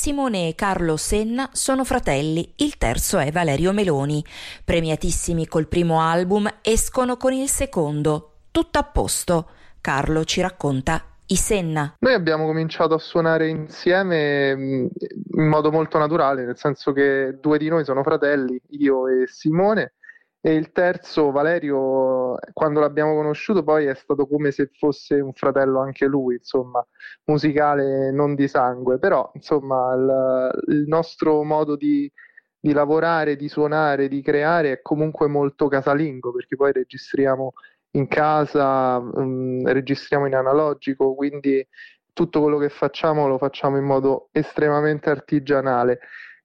Simone e Carlo Senna sono fratelli, il terzo è Valerio Meloni. Premiatissimi col primo album, escono con il secondo. Tutto a posto. Carlo ci racconta i Senna. Noi abbiamo cominciato a suonare insieme mm, in modo molto naturale, nel senso che due di noi sono fratelli, io e Simone, e il terzo, Valerio, quando l'abbiamo conosciuto poi è stato come se fosse un fratello anche lui, insomma, musicale non di sangue, però insomma il, il nostro modo di, di, lavorare, di suonare, di creare è comunque molto casalingo, perché poi registriamo in casa, um, registriamo in analogico, quindi tutto quello che facciamo lo facciamo in modo estremamente artigianale.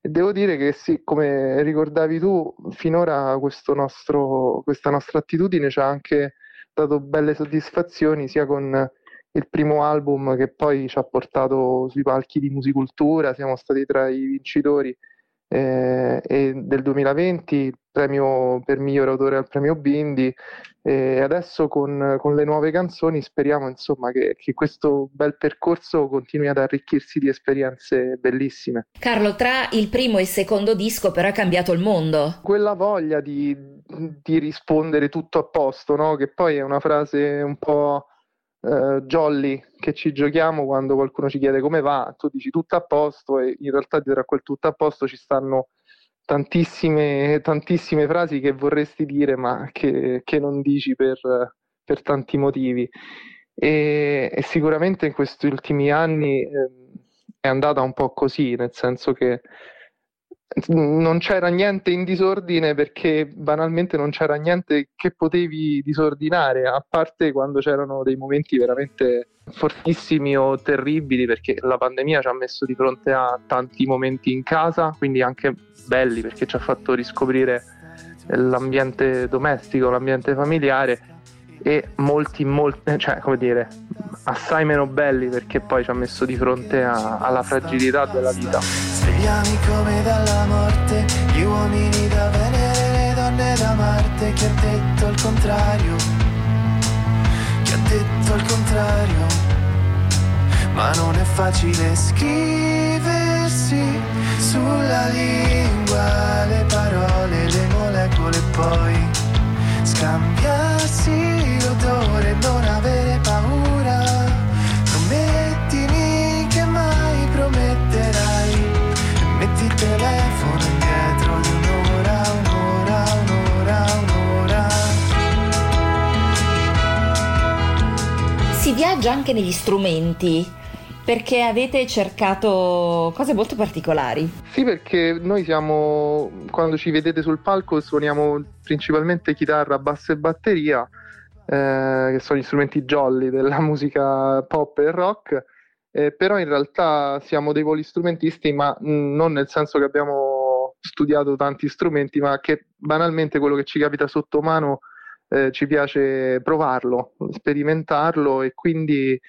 Devo dire che sì, come ricordavi tu, finora nostro, questa nostra attitudine ci ha anche dato belle soddisfazioni sia con il primo album che poi ci ha portato sui palchi di musicultura, siamo stati tra i vincitori eh, e del 2020, premio per miglior autore al premio Bindi e adesso con, con, le nuove canzoni speriamo insomma che, che, questo bel percorso continui ad arricchirsi di esperienze bellissime. Carlo, tra il primo e il secondo disco però è cambiato il mondo. Quella voglia di, di rispondere tutto a posto, no? che poi è una frase un po' eh, jolly che ci giochiamo quando qualcuno ci chiede come va, tu dici tutto a posto e in realtà dietro a quel tutto a posto ci stanno tantissime, tantissime frasi che vorresti dire ma che, che non dici per, per tanti motivi. E, e, sicuramente in questi ultimi anni eh, è andata un po' così, nel senso che non c'era niente in disordine perché banalmente non c'era niente che potevi disordinare, a parte quando c'erano dei momenti veramente fortissimi o terribili perché la pandemia ci ha messo di fronte a tanti momenti in casa, quindi anche belli perché ci ha fatto riscoprire l'ambiente domestico, l'ambiente familiare e molti, molti, cioè come dire, assai meno belli perché poi ci ha messo di fronte a, alla fragilità della vita. Svegliami come dalla morte, gli uomini da Venere, le donne da Marte, chi ha detto il contrario, chi ha detto il contrario, ma non è facile scriversi sulla lingua le parole, le molecole poi scambiarsi l'odore, non avere viaggia anche negli strumenti perché avete cercato cose molto particolari. Sì, perché noi siamo, quando ci vedete sul palco, suoniamo principalmente chitarra, basso e batteria, eh, che sono gli strumenti jolly della musica pop e rock, eh, però in realtà siamo dei polistrumentisti, ma non nel senso che abbiamo studiato tanti strumenti, ma che banalmente quello che ci capita sotto mano eh, ci piace provarlo, sperimentarlo e quindi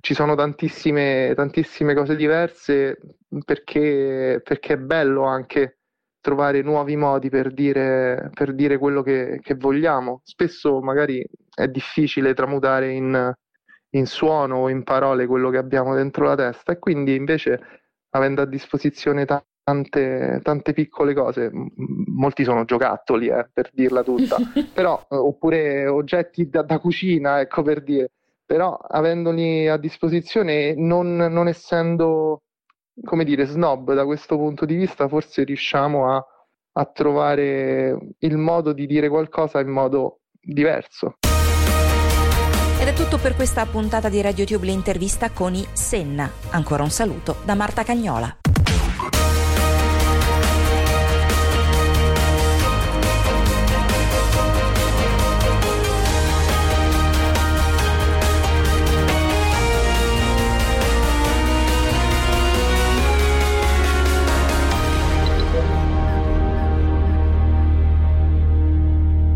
ci sono tantissime, tantissime cose diverse perché, perché, è bello anche trovare nuovi modi per dire, per dire quello che, che, vogliamo. Spesso magari è difficile tramutare in, in suono o in parole quello che abbiamo dentro la testa e quindi invece avendo a disposizione tante, tante piccole cose, molti sono giocattoli eh, per dirla tutta, però oppure oggetti da, da cucina, ecco per dire però avendoli a disposizione, non, non essendo, come dire, snob da questo punto di vista, forse riusciamo a, a trovare il modo di dire qualcosa in modo diverso. Ed è tutto per questa puntata di RadioTube l'intervista con i Senna. Ancora un saluto da Marta Cagnola.